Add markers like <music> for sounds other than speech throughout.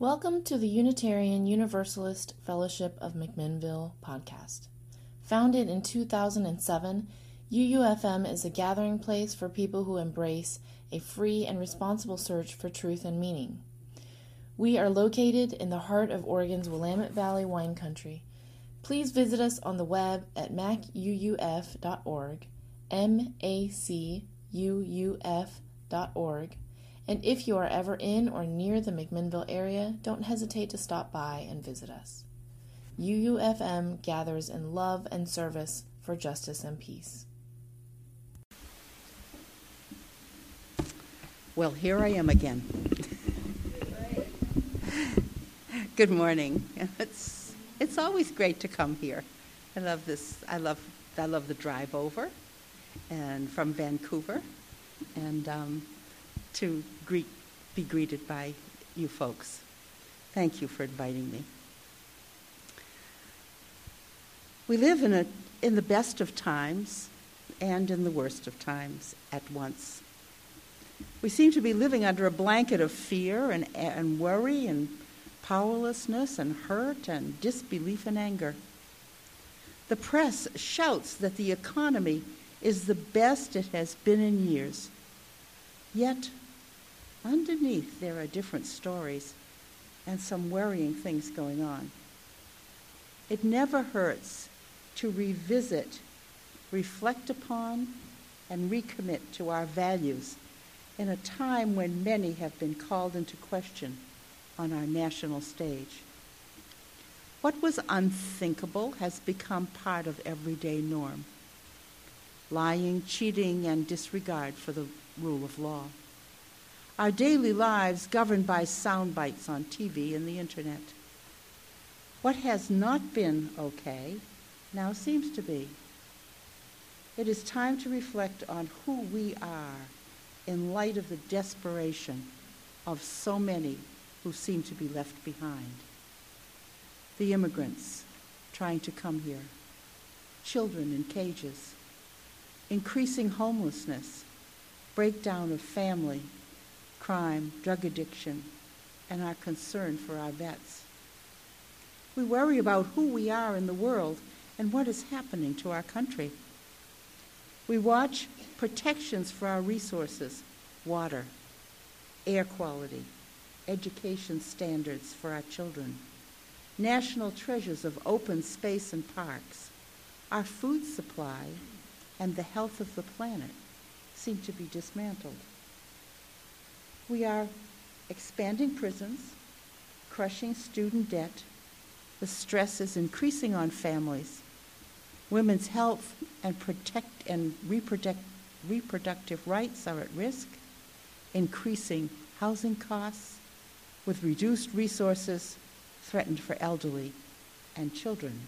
Welcome to the Unitarian Universalist Fellowship of McMinnville podcast. Founded in 2007, UUFM is a gathering place for people who embrace a free and responsible search for truth and meaning. We are located in the heart of Oregon's Willamette Valley wine country. Please visit us on the web at macuuf.org, M A C U U F.org and if you are ever in or near the McMinnville area, don't hesitate to stop by and visit us. UUFM gathers in love and service for justice and peace. Well, here I am again. Good morning. It's it's always great to come here. I love this. I love I love the drive over, and from Vancouver, and um, to greet, be greeted by you folks. Thank you for inviting me. We live in, a, in the best of times and in the worst of times at once. We seem to be living under a blanket of fear and, and worry and powerlessness and hurt and disbelief and anger. The press shouts that the economy is the best it has been in years. Yet, underneath there are different stories and some worrying things going on. It never hurts to revisit, reflect upon, and recommit to our values in a time when many have been called into question on our national stage. What was unthinkable has become part of everyday norm. Lying, cheating, and disregard for the rule of law our daily lives governed by sound bites on TV and the internet. What has not been okay now seems to be. It is time to reflect on who we are in light of the desperation of so many who seem to be left behind. The immigrants trying to come here, children in cages, increasing homelessness, breakdown of family crime, drug addiction, and our concern for our vets. We worry about who we are in the world and what is happening to our country. We watch protections for our resources, water, air quality, education standards for our children, national treasures of open space and parks, our food supply, and the health of the planet seem to be dismantled. We are expanding prisons, crushing student debt. The stress is increasing on families. Women's health and protect and reproduct, reproductive rights are at risk. Increasing housing costs with reduced resources threatened for elderly and children.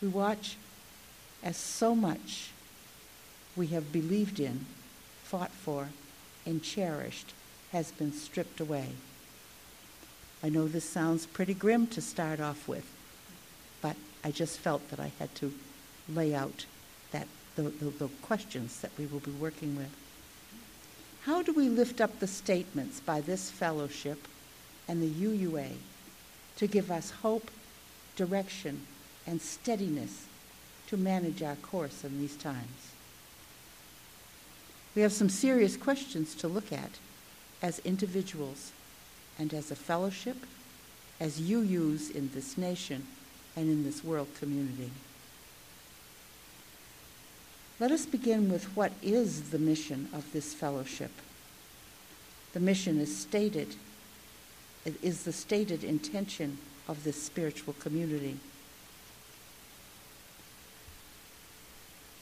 We watch as so much we have believed in, fought for, and cherished has been stripped away. I know this sounds pretty grim to start off with, but I just felt that I had to lay out that the, the, the questions that we will be working with. How do we lift up the statements by this fellowship and the UUA to give us hope, direction, and steadiness to manage our course in these times? We have some serious questions to look at as individuals and as a fellowship, as UUs in this nation and in this world community. Let us begin with what is the mission of this fellowship. The mission is stated, it is the stated intention of this spiritual community.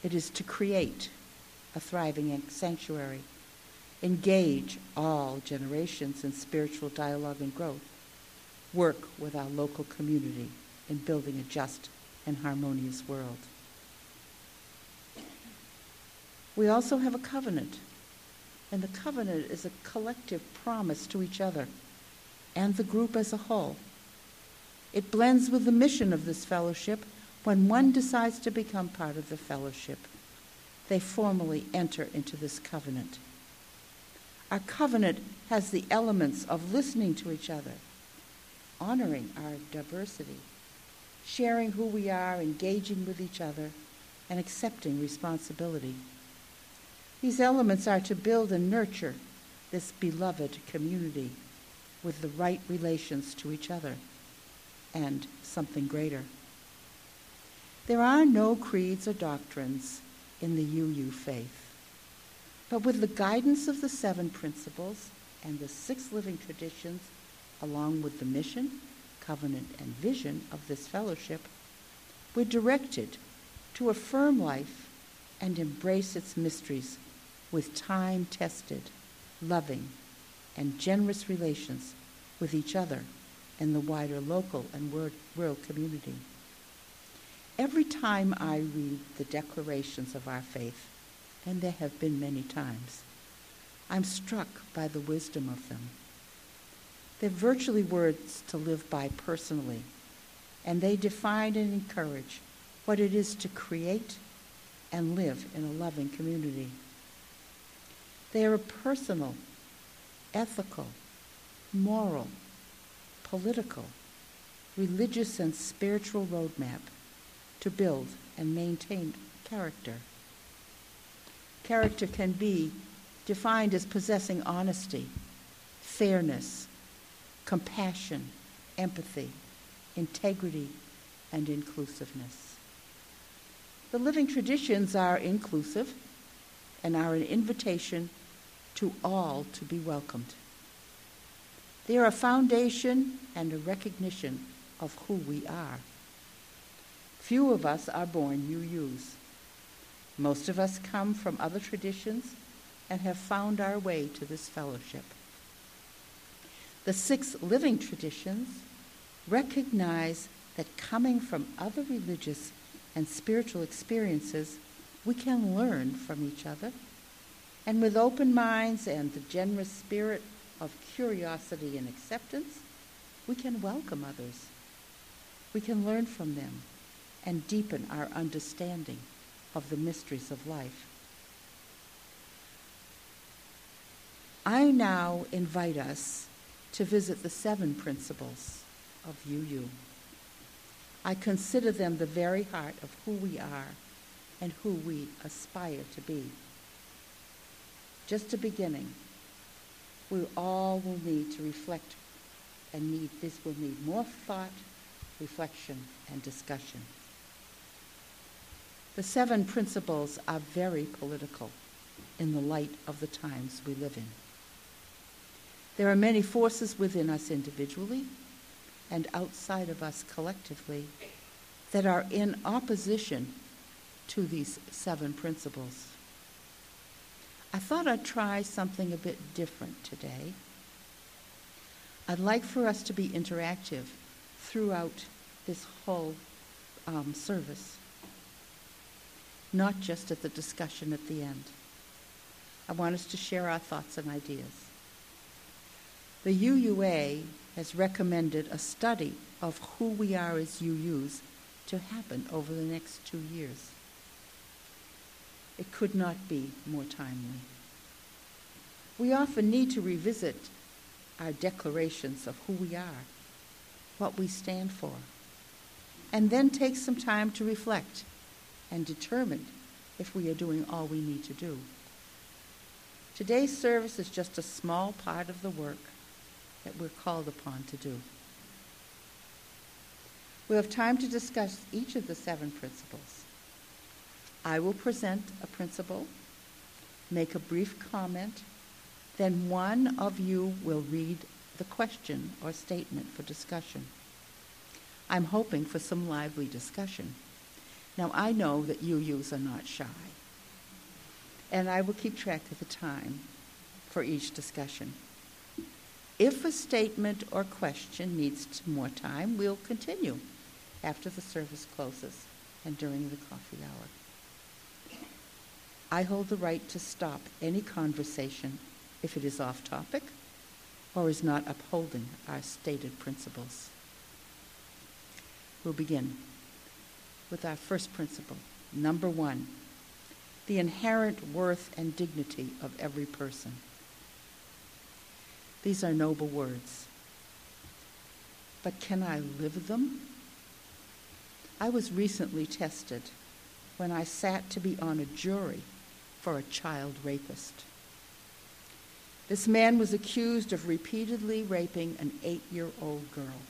It is to create a thriving sanctuary. Engage all generations in spiritual dialogue and growth. Work with our local community in building a just and harmonious world. We also have a covenant, and the covenant is a collective promise to each other and the group as a whole. It blends with the mission of this fellowship when one decides to become part of the fellowship they formally enter into this covenant. Our covenant has the elements of listening to each other, honoring our diversity, sharing who we are, engaging with each other, and accepting responsibility. These elements are to build and nurture this beloved community with the right relations to each other and something greater. There are no creeds or doctrines in the UU faith, but with the guidance of the seven principles and the six living traditions, along with the mission, covenant, and vision of this fellowship, we're directed to affirm life and embrace its mysteries with time tested, loving, and generous relations with each other and the wider local and world community. Every time I read the declarations of our faith, and there have been many times, I'm struck by the wisdom of them. They're virtually words to live by personally, and they define and encourage what it is to create and live in a loving community. They are a personal, ethical, moral, political, religious, and spiritual roadmap to build and maintain character. Character can be defined as possessing honesty, fairness, compassion, empathy, integrity, and inclusiveness. The living traditions are inclusive and are an invitation to all to be welcomed. They are a foundation and a recognition of who we are. Few of us are born UUs. Most of us come from other traditions and have found our way to this fellowship. The six living traditions recognize that coming from other religious and spiritual experiences, we can learn from each other. And with open minds and the generous spirit of curiosity and acceptance, we can welcome others. We can learn from them and deepen our understanding of the mysteries of life. I now invite us to visit the seven principles of UU. I consider them the very heart of who we are and who we aspire to be. Just a beginning, we all will need to reflect and need this will need more thought, reflection, and discussion. The seven principles are very political in the light of the times we live in. There are many forces within us individually and outside of us collectively that are in opposition to these seven principles. I thought I'd try something a bit different today. I'd like for us to be interactive throughout this whole um, service, not just at the discussion at the end. I want us to share our thoughts and ideas. The UUA has recommended a study of who we are as UUs to happen over the next two years. It could not be more timely. We often need to revisit our declarations of who we are, what we stand for, and then take some time to reflect and determined if we are doing all we need to do. Today's service is just a small part of the work that we're called upon to do. We'll have time to discuss each of the seven principles. I will present a principle, make a brief comment, then one of you will read the question or statement for discussion. I'm hoping for some lively discussion. Now, I know that UUs are not shy, and I will keep track of the time for each discussion. If a statement or question needs more time, we'll continue after the service closes and during the coffee hour. I hold the right to stop any conversation if it is off topic or is not upholding our stated principles. We'll begin with our first principle. Number one, the inherent worth and dignity of every person. These are noble words. but can I live them? I was recently tested when I sat to be on a jury for a child rapist. This man was accused of repeatedly raping an eight year old girl.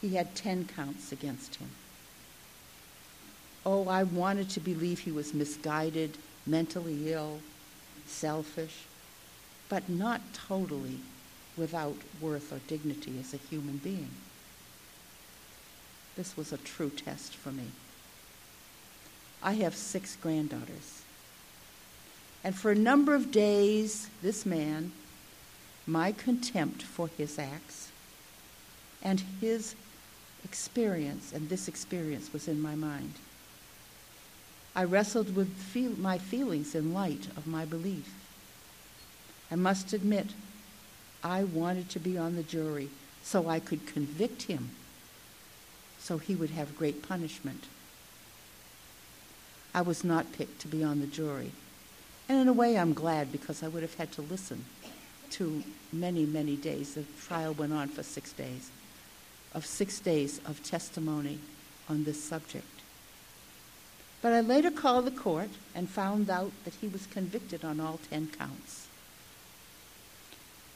He had 10 counts against him. Oh, I wanted to believe he was misguided, mentally ill, selfish, but not totally without worth or dignity as a human being. This was a true test for me. I have six granddaughters. And for a number of days, this man, my contempt for his acts, and his experience, and this experience was in my mind. I wrestled with feel, my feelings in light of my belief. I must admit, I wanted to be on the jury so I could convict him, so he would have great punishment. I was not picked to be on the jury. And in a way, I'm glad because I would have had to listen to many, many days. The trial went on for six days, of six days of testimony on this subject. But I later called the court and found out that he was convicted on all 10 counts.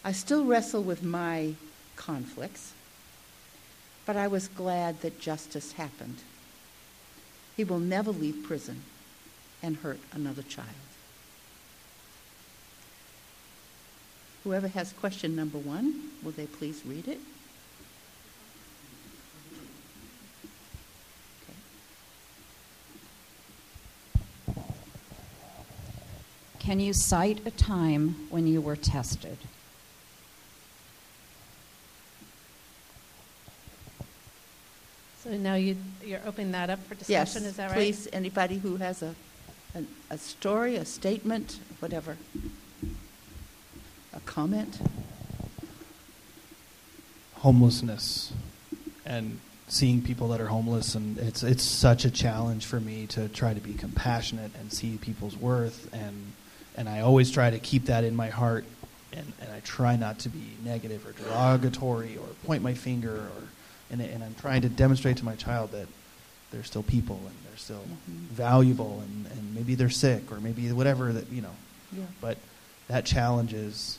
I still wrestle with my conflicts, but I was glad that justice happened. He will never leave prison and hurt another child. Whoever has question number one, will they please read it? Can you cite a time when you were tested? So now you, you're opening that up for discussion, yes, is that right? please, anybody who has a, a, a story, a statement, whatever, a comment? homelessness and seeing people that are homeless and it's it's such a challenge for me to try to be compassionate and see people's worth and and I always try to keep that in my heart and, and I try not to be negative or derogatory or point my finger or and, and I'm trying to demonstrate to my child that they're still people and they're still Mhm. valuable and, and maybe they're sick or maybe whatever that you know Yeah. but that challenges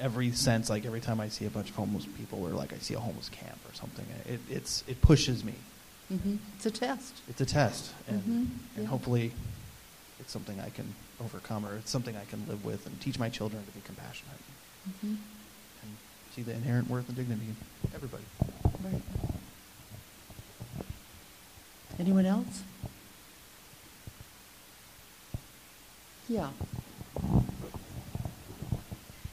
every sense like every time I see a bunch of homeless people or like I see a homeless camp or something it, it's it pushes me hmm It's a test. it's a test and Mhm, and yeah. hopefully it's something I can overcome or it's something I can live with and teach my children to be compassionate hmm and see the inherent worth and dignity in everybody Right. Anyone else? Yeah.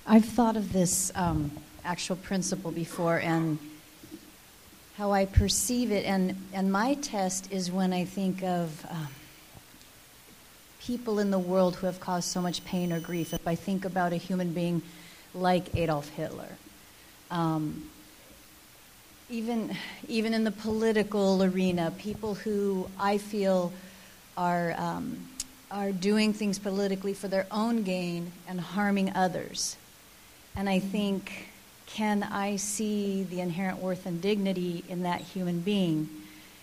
I've thought of this um, actual principle before and how I perceive it, and, and my test is when I think of um, people in the world who have caused so much pain or grief. If I think about a human being like Adolf Hitler, um, even even in the political arena, people who I feel are um, are doing things politically for their own gain and harming others. And I think, can I see the inherent worth and dignity in that human being?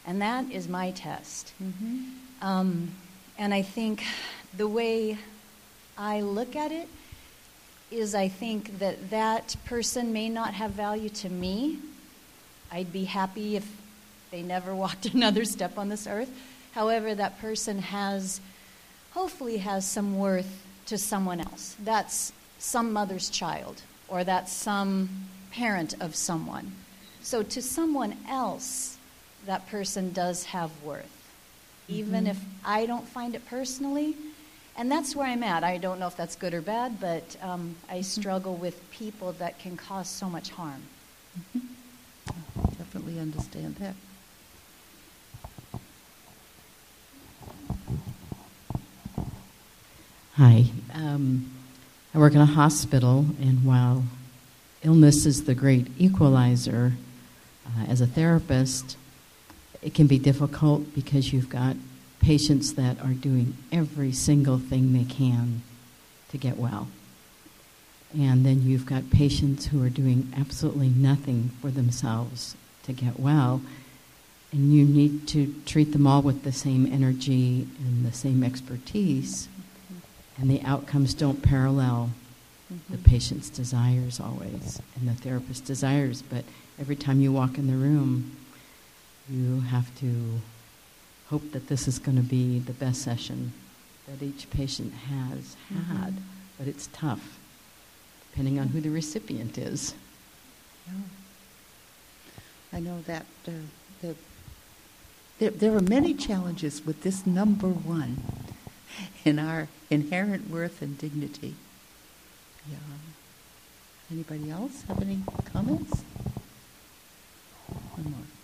And that is my test. Mm-hmm. Um, and I think the way I look at it is I think that that person may not have value to me. I'd be happy if they never <laughs> walked another step on this earth. However, that person has, hopefully, has some worth to someone else. That's some mother's child, or that's some parent of someone. So, to someone else, that person does have worth even Mhm. if I don't find it personally. And that's where I'm at. I don't know if that's good or bad, but um, I struggle with people that can cause so much harm. Definitely understand that. Hi. Um, I work in a hospital, and while illness is the great equalizer, uh, as a therapist, it can be difficult because you've got patients that are doing every single thing they can to get well. And then you've got patients who are doing absolutely nothing for themselves to get well. And you need to treat them all with the same energy and the same expertise. And the outcomes don't parallel mm-hmm. the patient's desires always and the therapist's desires. But every time you walk in the room, you have to hope that this is going to be the best session that each patient has had. Mm-hmm. But it's tough, depending on who the recipient is. Yeah. I know that uh, the, there, there are many challenges with this number one <laughs> in our inherent worth and dignity. Yeah. Anybody else have any comments? One more.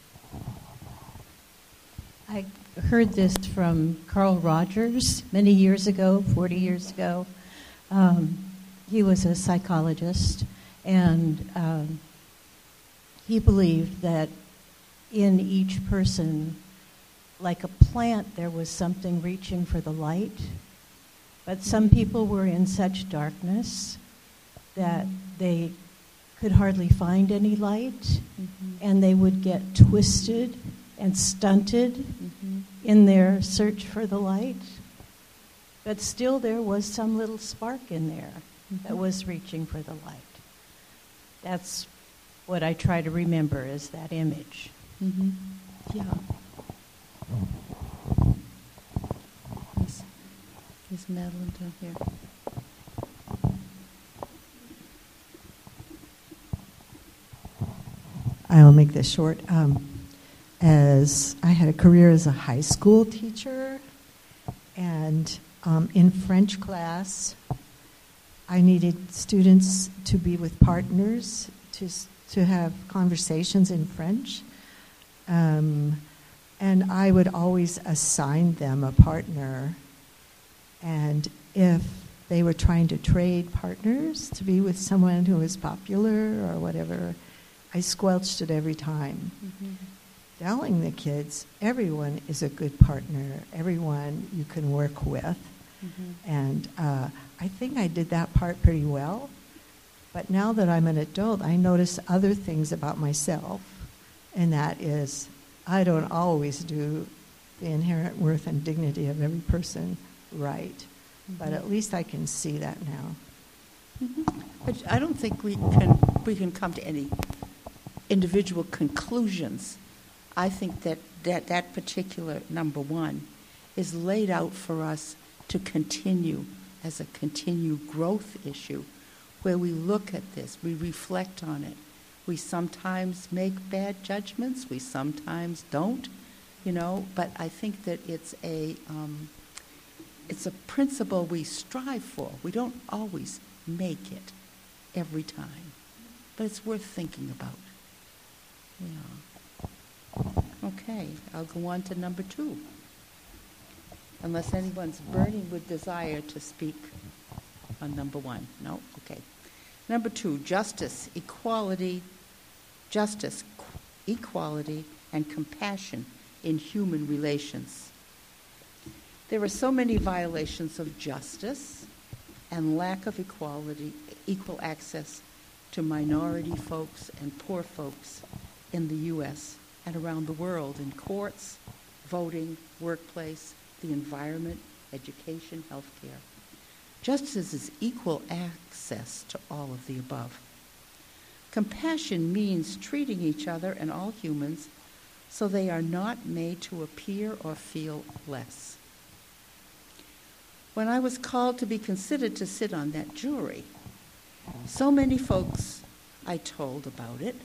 I heard this from Carl Rogers many years ago, 40 years ago. Um, he was a psychologist, and um, he believed that in each person, like a plant, there was something reaching for the light. But some people were in such darkness that they could hardly find any light, mm-hmm. and they would get twisted and stunted mm-hmm. in their search for the light. But still, there was some little spark in there mm-hmm. that was reaching for the light. That's what I try to remember is that image. Mm-hmm. Yeah. Is, is Madeline down here? I'll make this short. Um, as I had a career as a high school teacher, and um, in French class, I needed students to be with partners to to have conversations in French, um, and I would always assign them a partner, and if they were trying to trade partners to be with someone who was popular or whatever, I squelched it every time. Mm-hmm telling the kids everyone is a good partner, everyone you can work with. Mm-hmm. And uh, I think I did that part pretty well. But now that I'm an adult, I notice other things about myself, and that is I don't always do the inherent worth and dignity of every person right. Mm-hmm. But at least I can see that now. Mm-hmm. But I don't think we can we can come to any individual conclusions I think that, that that particular number one is laid out for us to continue as a continued growth issue where we look at this, we reflect on it. We sometimes make bad judgments, we sometimes don't, you know, but I think that it's a, um, it's a principle we strive for. We don't always make it every time, but it's worth thinking about. Yeah. Okay, I'll go on to number two. Unless anyone's burning with desire to speak on number one. No? Okay. Number two, justice, equality, justice, equality, and compassion in human relations. There are so many violations of justice and lack of equality, equal access to minority folks and poor folks in the U.S and around the world in courts, voting, workplace, the environment, education, healthcare. Justice is equal access to all of the above. Compassion means treating each other and all humans so they are not made to appear or feel less. When I was called to be considered to sit on that jury, so many folks I told about it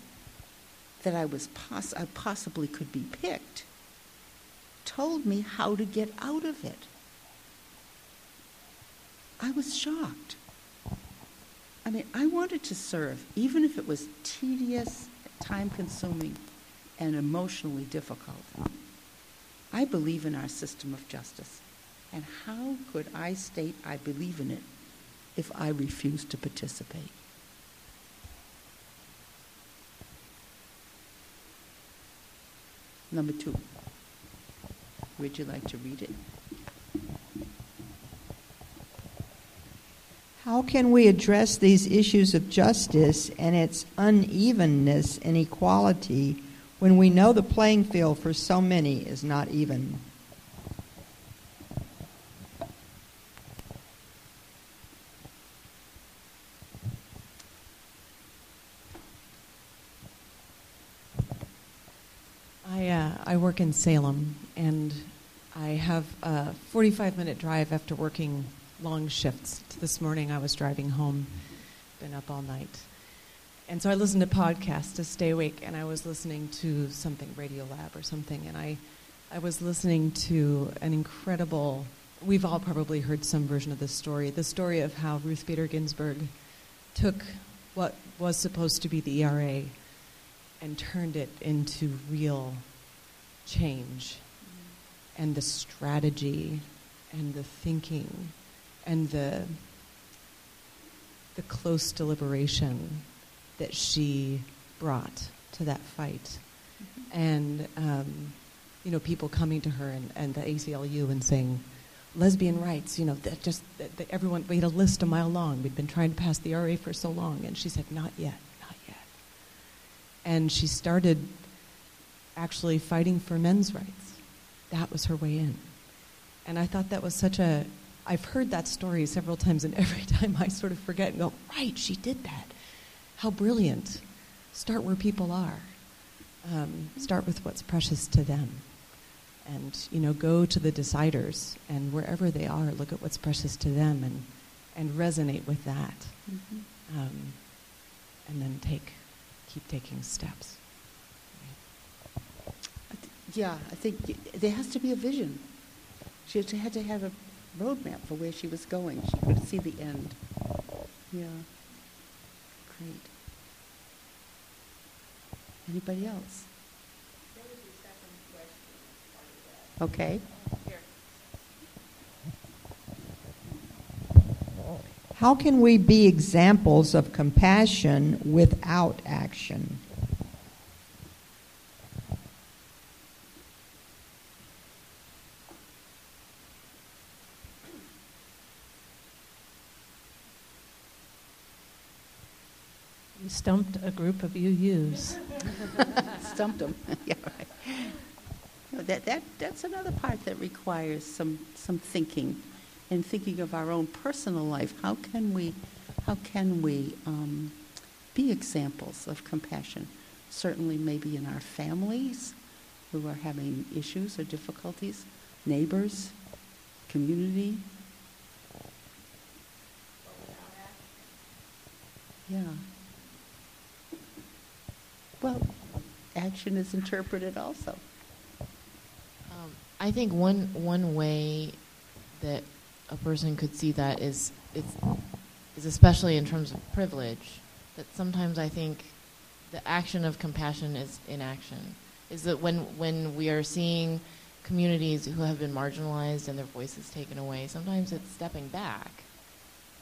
that I was poss- I possibly could be picked told me how to get out of it. I was shocked. I mean, I wanted to serve, even if it was tedious, time consuming, and emotionally difficult. I believe in our system of justice. And how could I state I believe in it if I refuse to participate? Number two. Would you like to read it? How can we address these issues of justice and its unevenness and equality when we know the playing field for so many is not even? I, uh, I work in Salem, and I have a 45 minute drive after working long shifts. This morning I was driving home, been up all night. And so I listened to podcasts to stay awake, and I was listening to something, Radiolab or something, and I, I was listening to an incredible, we've all probably heard some version of this story, the story of how Ruth Bader Ginsburg took what was supposed to be the ERA and turned it into real change and the strategy and the thinking and the the close deliberation that she brought to that fight, mm-hmm. and um, you know people coming to her and, and the ACLU and saying lesbian rights, you know, that just that, that everyone we had a list a mile long. We'd been trying to pass the RA for so long, and she said, "Not yet, not yet." And she started actually fighting for men's rights. That was her way in, and I thought that was such a I've heard that story several times, and <laughs> every time I sort of forget and go, right, she did that. How brilliant. Start where people are. Um, start with what's precious to them. And, you know, go to the deciders, and wherever they are, look at what's precious to them and, and resonate with that. Mm-hmm. Um, and then take, keep taking steps. Yeah, I think there has to be a vision. She had to have a roadmap for where she was going. She could see the end. Yeah. Great. Anybody else? Okay. How can we be examples of compassion without action? Stumped a group of UUs. <laughs> stumped them. <laughs> yeah, right. That, that, that's another part that requires some, some thinking and thinking of our own personal life. How can we, how can we um, be examples of compassion? Certainly, maybe in our families who are having issues or difficulties, neighbors, community. Yeah. Well, action is interpreted also. Um, I think one one way that a person could see that is it's is especially in terms of privilege that sometimes I think the action of compassion is inaction. Is that when when we are seeing communities who have been marginalized and their voices taken away, sometimes it's stepping back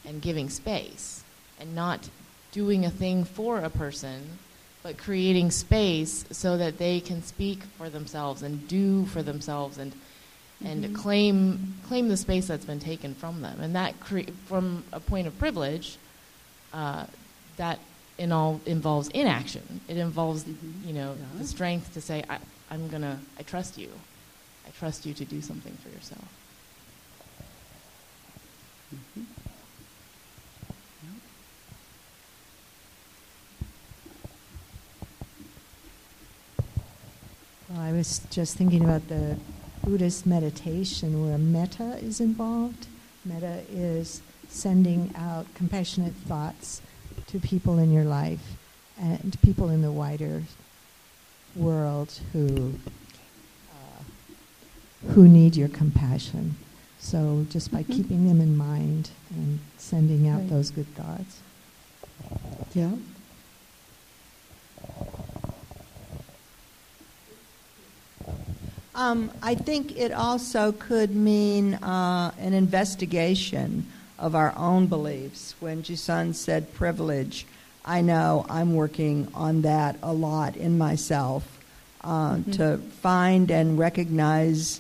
and giving space and not doing a thing for a person but creating space so that they can speak for themselves and do for themselves and and mm-hmm. claim claim the space that's been taken from them. And that cre- from a point of privilege, uh, that in all involves inaction. It involves mm-hmm. you know yeah. the strength to say I, I'm gonna I trust you. I trust you to do something for yourself. Mm-hmm. I was just thinking about the Buddhist meditation where metta is involved. Metta is sending out compassionate thoughts to people in your life and people in the wider world who uh, who need your compassion. So just by mm-hmm. keeping them in mind and sending out right. those good thoughts. Yeah. Um, I think it also could mean uh, an investigation of our own beliefs. When Jusan said privilege, I know I'm working on that a lot in myself uh, mm-hmm. to find and recognize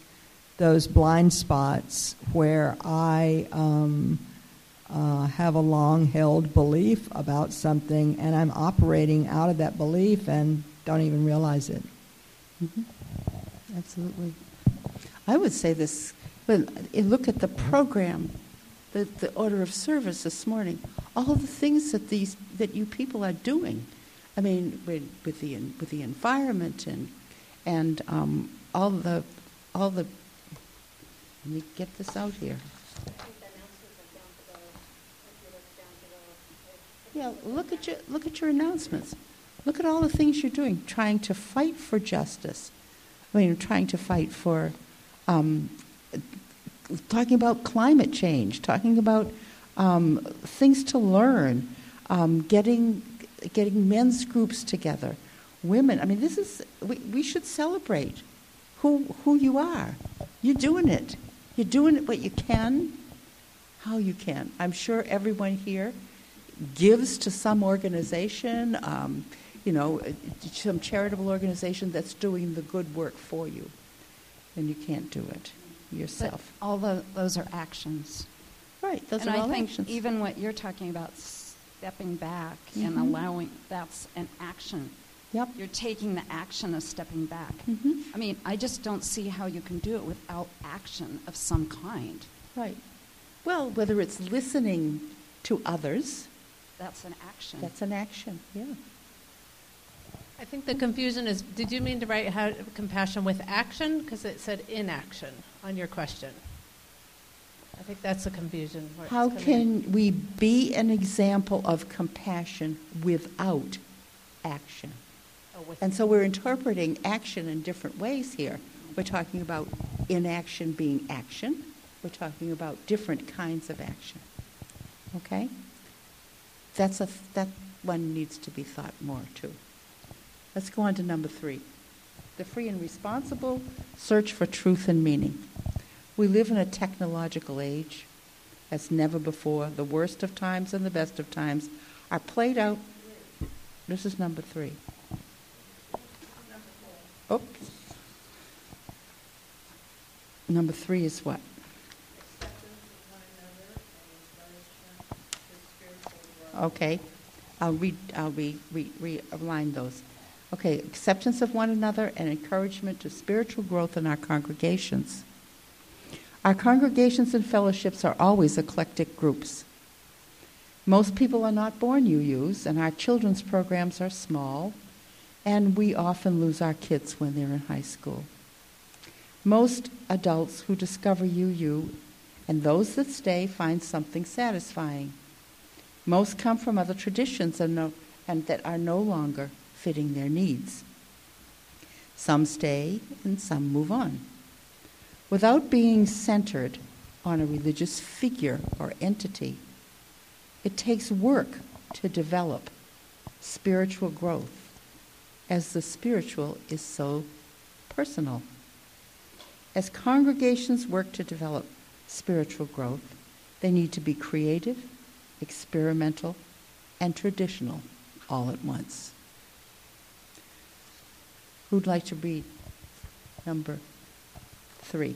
those blind spots where I um, uh, have a long held belief about something and I'm operating out of that belief and don't even realize it. Mm-hmm. Absolutely. I would say this when you look at the program, the, the order of service this morning, all the things that these that you people are doing. I mean, with, with the with the environment and and um, all the all the. Let me get this out here. Yeah, look at your look at your announcements. Look at all the things you're doing, trying to fight for justice. I mean, trying to fight for, um, talking about climate change, talking about um, things to learn, um, getting getting men's groups together, women. I mean, this is we, we should celebrate who who you are. You're doing it. You're doing it what you can, how you can. I'm sure everyone here gives to some organization, um, you know, some charitable organization that's doing the good work for you, then you can't do it yourself. But all the, those are actions. Right, those are actions. and are I all think actions. even what you're talking about, stepping back Mhm. and allowing, that's an action. Yep. You're taking the action of stepping back. Mhm. I mean, I just don't see how you can do it without action of some kind. Right. Well, whether it's listening to others, That's an action. that's an action. Yeah. I think the confusion is, did you mean to write how, compassion with action? Because it said inaction on your question. I think that's the confusion. How can we be an example of compassion without action? Oh, with- And so we're interpreting action in different ways here. We're talking about inaction being action. We're talking about different kinds of action. Okay? That's a, that one needs to be thought more too. Let's go on to number three. The free and responsible search for truth and meaning. We live in a technological age as never before. The worst of times and the best of times are played out. This is number three. Oops. Number three is what? Okay, I'll read, I'll re, re, realign those. Okay, acceptance of one another and encouragement to spiritual growth in our congregations. Our congregations and fellowships are always eclectic groups. Most people are not born UUs, and our children's programs are small, and we often lose our kids when they're in high school. Most adults who discover UU and those that stay find something satisfying. Most come from other traditions and, no, and that are no longer fitting their needs. Some stay and some move on. Without being centered on a religious figure or entity, it takes work to develop spiritual growth, as the spiritual is so personal. As congregations work to develop spiritual growth, they need to be creative, experimental, and traditional all at once. Who'd like to read number three,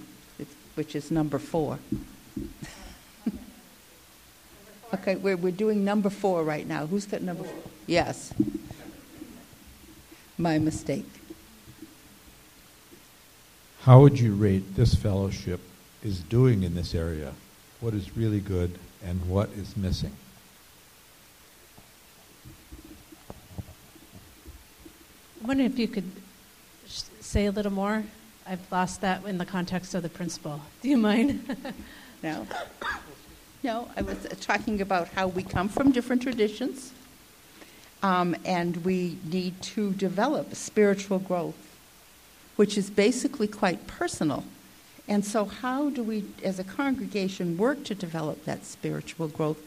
which is number four? <laughs> okay, we're, we're doing number four right now. Who's got number four? Yes. My mistake. How would you rate this fellowship is doing in this area? What is really good and what is missing? I'm wondering if you could sh- say a little more. I've lost that in the context of the principle. Do you mind? <laughs> No. No, I was talking about how we come from different traditions, um, and we need to develop spiritual growth, which is basically quite personal. And so, how do we, as a congregation, work to develop that spiritual growth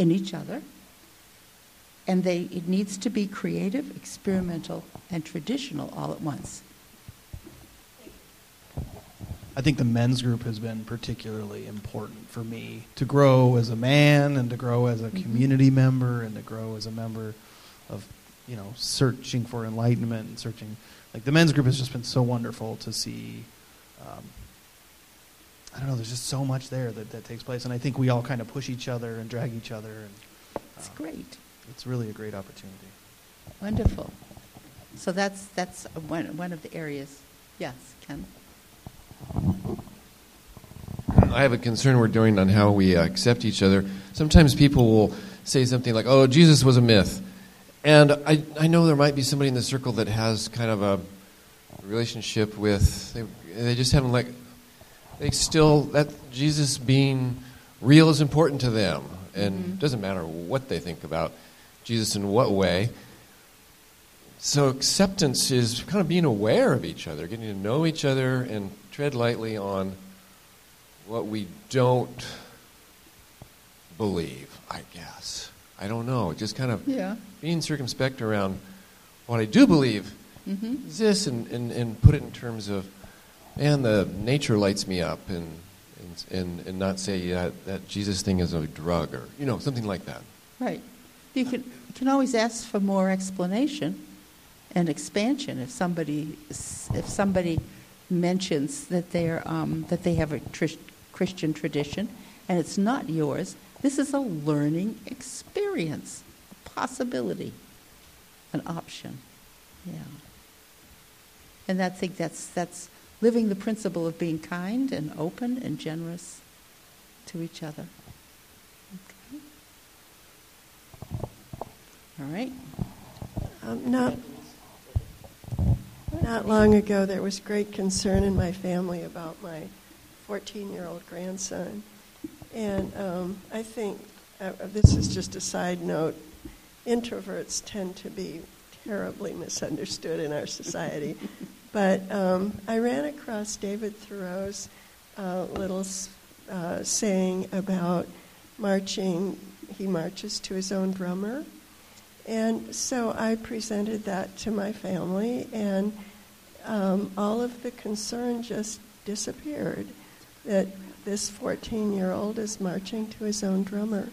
in each other? And they, it needs to be creative, experimental, and traditional all at once. I think the men's group has been particularly important for me to grow as a man and to grow as a Mhm. community member and to grow as a member of, you know, searching for enlightenment and searching. Like the men's group has just been so wonderful to see um, I don't know. There's just so much there that, that takes place, and I think we all kind of push each other and drag each other, and It's uh, great. It's really a great opportunity. Wonderful. So that's, that's one, one of the areas. Yes, Ken? I have a concern we're doing on how we uh, accept each other. Sometimes people will say something like, "Oh, Jesus was a myth," and I, I know there might be somebody in the circle that has kind of a relationship with they, they just haven't like they still that Jesus being real is important to them, and Mhm. it doesn't matter what they think about Jesus in what way. So acceptance is kind of being aware of each other, getting to know each other, and tread lightly on what we don't believe, I guess. I don't know. Just kind of Yeah. being circumspect around what I do believe Mm-hmm. is this and, and, and put it in terms of, man, the nature lights me up and, and, and, and not say yeah, that Jesus thing is a drug or, you know, something like that. Right. You can, you can always ask for more explanation and expansion if somebody, if somebody mentions that they're, um, that they have a tris- Christian tradition and it's not yours. This is a learning experience, a possibility, an option. Yeah. And I think that's, that's living the principle of being kind and open and generous to each other. Okay. All right. Um, not, not long ago, there was great concern in my family about my 14 year old grandson. And um, I think, uh, this is just a side note, introverts tend to be terribly misunderstood in our society. <laughs> but um, I ran across David Thoreau's uh, little uh, saying about marching, he marches to his own drummer. And so I presented that to my family, and um, all of the concern just disappeared. That this 14 year old is marching to his own drummer.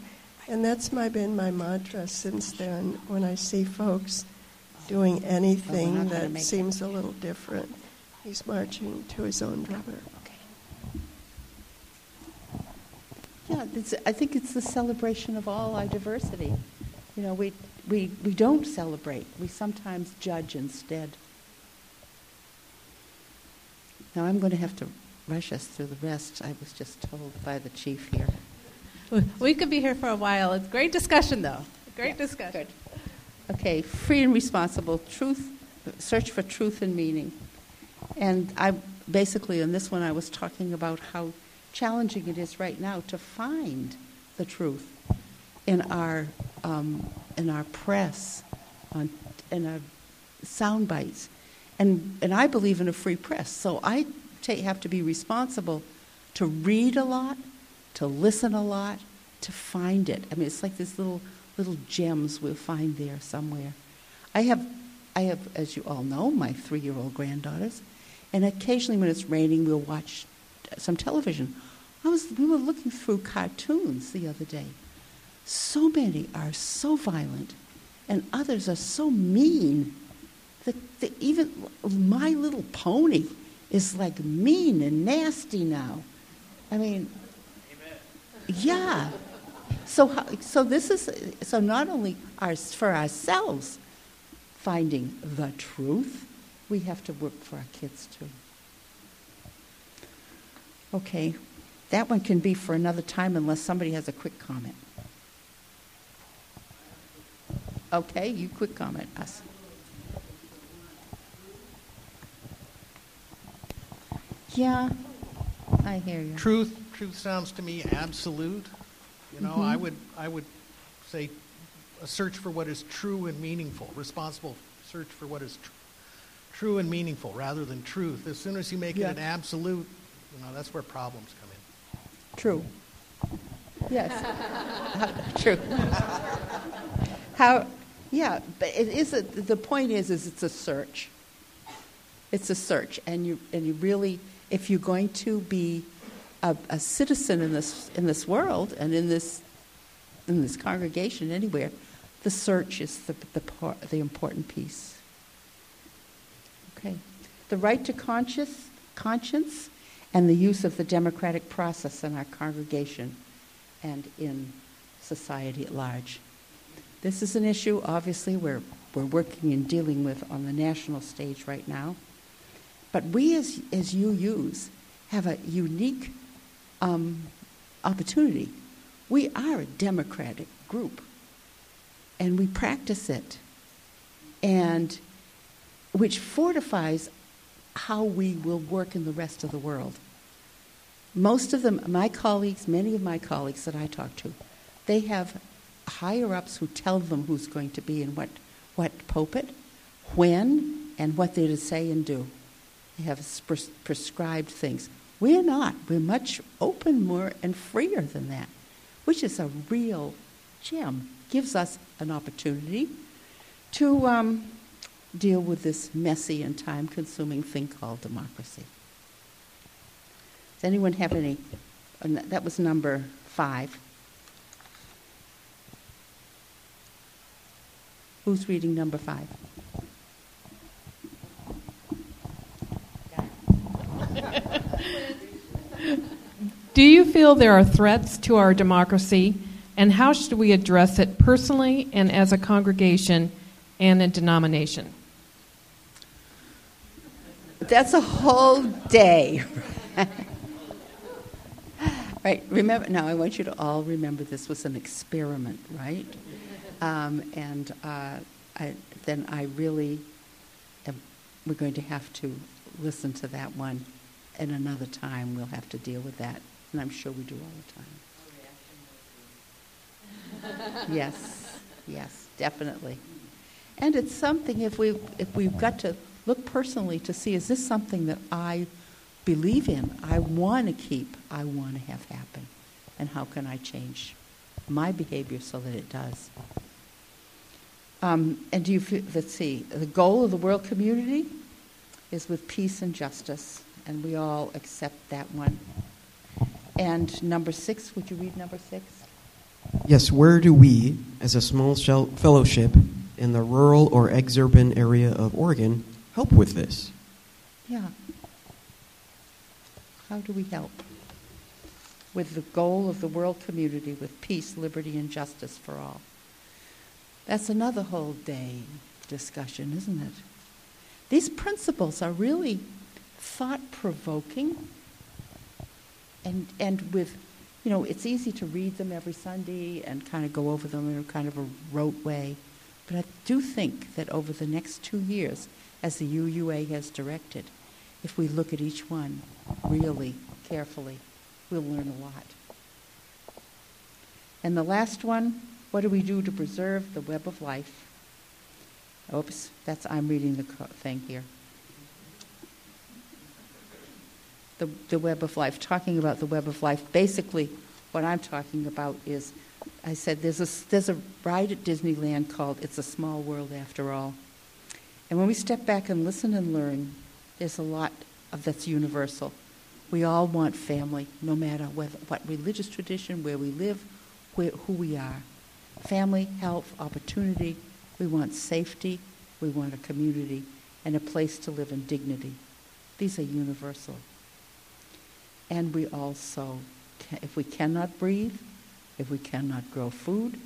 And that's my, been my mantra since then when I see folks doing anything gonna that seems a little different. He's marching to his own drummer. Yeah, it's, I think it's the celebration of all our diversity. You know, we, we, we don't celebrate, we sometimes judge instead. Now, I'm going to have to rush us through the rest. I was just told by the chief here. We could be here for a while. It's great discussion, though. Great Yes, discussion. Okay, free and responsible truth, search for truth and meaning. And I basically, in this one, I was talking about how challenging it is right now to find the truth in our um, in our press, on, in our sound bites, and and I believe in a free press. So I ta have to be responsible to read a lot, to listen a lot, to find it. I mean, it's like these little little gems we'll find there somewhere. I have, I have, as you all know, my three-year-old granddaughters, and occasionally when it's raining, we'll watch some television. I was, we were looking through cartoons the other day. So many are so violent, and others are so mean that, that even My Little Pony is like mean and nasty now. I mean, Amen. yeah. So, so this is so not only our, for ourselves finding the truth, we have to work for our kids too. Okay, that one can be for another time unless somebody has a quick comment. Okay, you quick comment us. Yeah, I hear you. Truth, truth sounds to me absolute. You know, I Mhm. would, I would say a search for what is true and meaningful, responsible search for what is tr- true and meaningful rather than truth. As soon as you make Yeah. it an absolute, you know, that's where problems come in. True. <laughs> Yes. True. How, yeah, but it is, a, the point is, is it's a search. It's a search, and you, and you really, if you're going to be a, a citizen in this, in this world and in this, in this congregation anywhere, the search is the, the, part, the important piece. Okay. The right to conscious, conscience and the use of the democratic process in our congregation and in society at large. This is an issue, obviously, we're, we're working and dealing with on the national stage right now. But we, as, as UUs, have a unique um, opportunity. We are a democratic group, and we practice it, and which fortifies how we will work in the rest of the world. Most of them, my colleagues, many of my colleagues that I talk to, they have higher ups who tell them who's going to be in what, what pulpit, when, and what they're to say and do. They have pres- prescribed things. We're not. We're much open, more, and freer than that, which is a real gem. Gives us an opportunity to um, deal with this messy and time consuming thing called democracy. Does anyone have any? That was number five. Who's reading number five? Do you feel there are threats to our democracy, and how should we address it personally and as a congregation and a denomination? That's a whole day. right, remember, now I want you to all remember this was an experiment, right? Um, and uh, I, then I really, am, we're going to have to listen to that one. And another time we'll have to deal with that. And I'm sure we do all the time. <laughs> yes, yes, definitely. And it's something if we if we've got to look personally to see is this something that I believe in, I want to keep, I want to have happen, and how can I change my behavior so that it does. Um, and do you feel, let's see, the goal of the world community is with peace and justice and we all accept that one. And number six, would you read number six? Yes, where do we, as a small fellowship in the rural or exurban area of Oregon, help with this? Yeah. How do we help? With the goal of the world community with peace, liberty, and justice for all. That's another whole day discussion, isn't it? These principles are really thought provoking and and with you know it's easy to read them every Sunday and kind of go over them in a kind of a rote way. But I do think that over the next two years as the UUA has directed if we look at each one really carefully we'll learn a lot. And the last one what do we do to preserve the web of life oops that's I'm reading the thing here the, the web of life, talking about the web of life. Basically, what I'm talking about is I said there's a, there's a ride at Disneyland called It's a Small World After All. And when we step back and listen and learn, there's a lot of that's universal. We all want family, no matter whether, what religious tradition, where we live, where, who we are. Family, health, opportunity. We want safety. We want a community and a place to live in dignity. These are universal. And we also, if we cannot breathe, if we cannot grow food,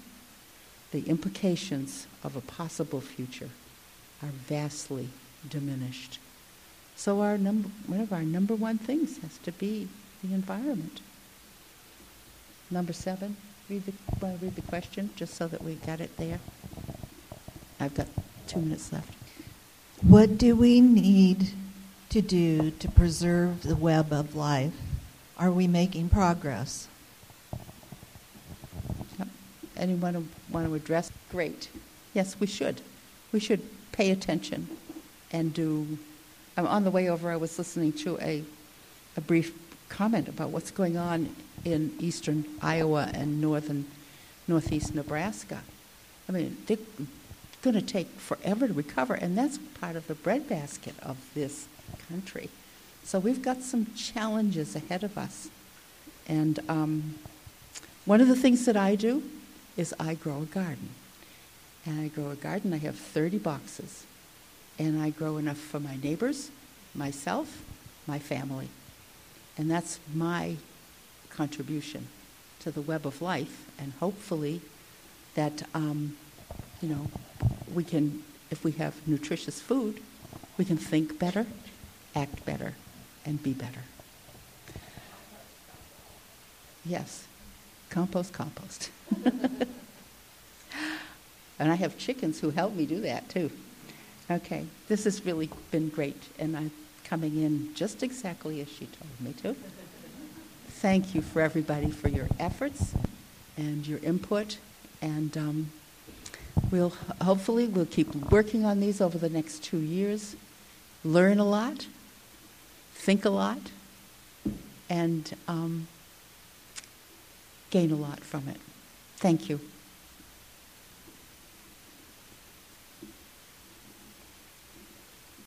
the implications of a possible future are vastly diminished. So our number, one of our number one things has to be the environment. Number seven, read the, want to read the question just so that we got it there? I've got two minutes left. What do we need to do to preserve the web of life? Are we making progress? Anyone want to address? Great. Yes, we should. We should pay attention and do. Um, on the way over, I was listening to a, a brief comment about what's going on in eastern Iowa and northern northeast Nebraska. I mean, they're going to take forever to recover, and that's part of the breadbasket of this country. So we've got some challenges ahead of us. And um, one of the things that I do is I grow a garden. And I grow a garden, I have 30 boxes. And I grow enough for my neighbors, myself, my family. And that's my contribution to the web of life. And hopefully, that, um, you know, we can, if we have nutritious food, we can think better, act better, and be better. Yes, compost, compost. <laughs> and I have chickens who help me do that too. Okay, this has really been great, and I'm coming in just exactly as she told me to. Thank you for everybody for your efforts and your input, and um, we'll hopefully we'll keep working on these over the next two years. Learn a lot, think a lot, and um, gain a lot from it. Thank you.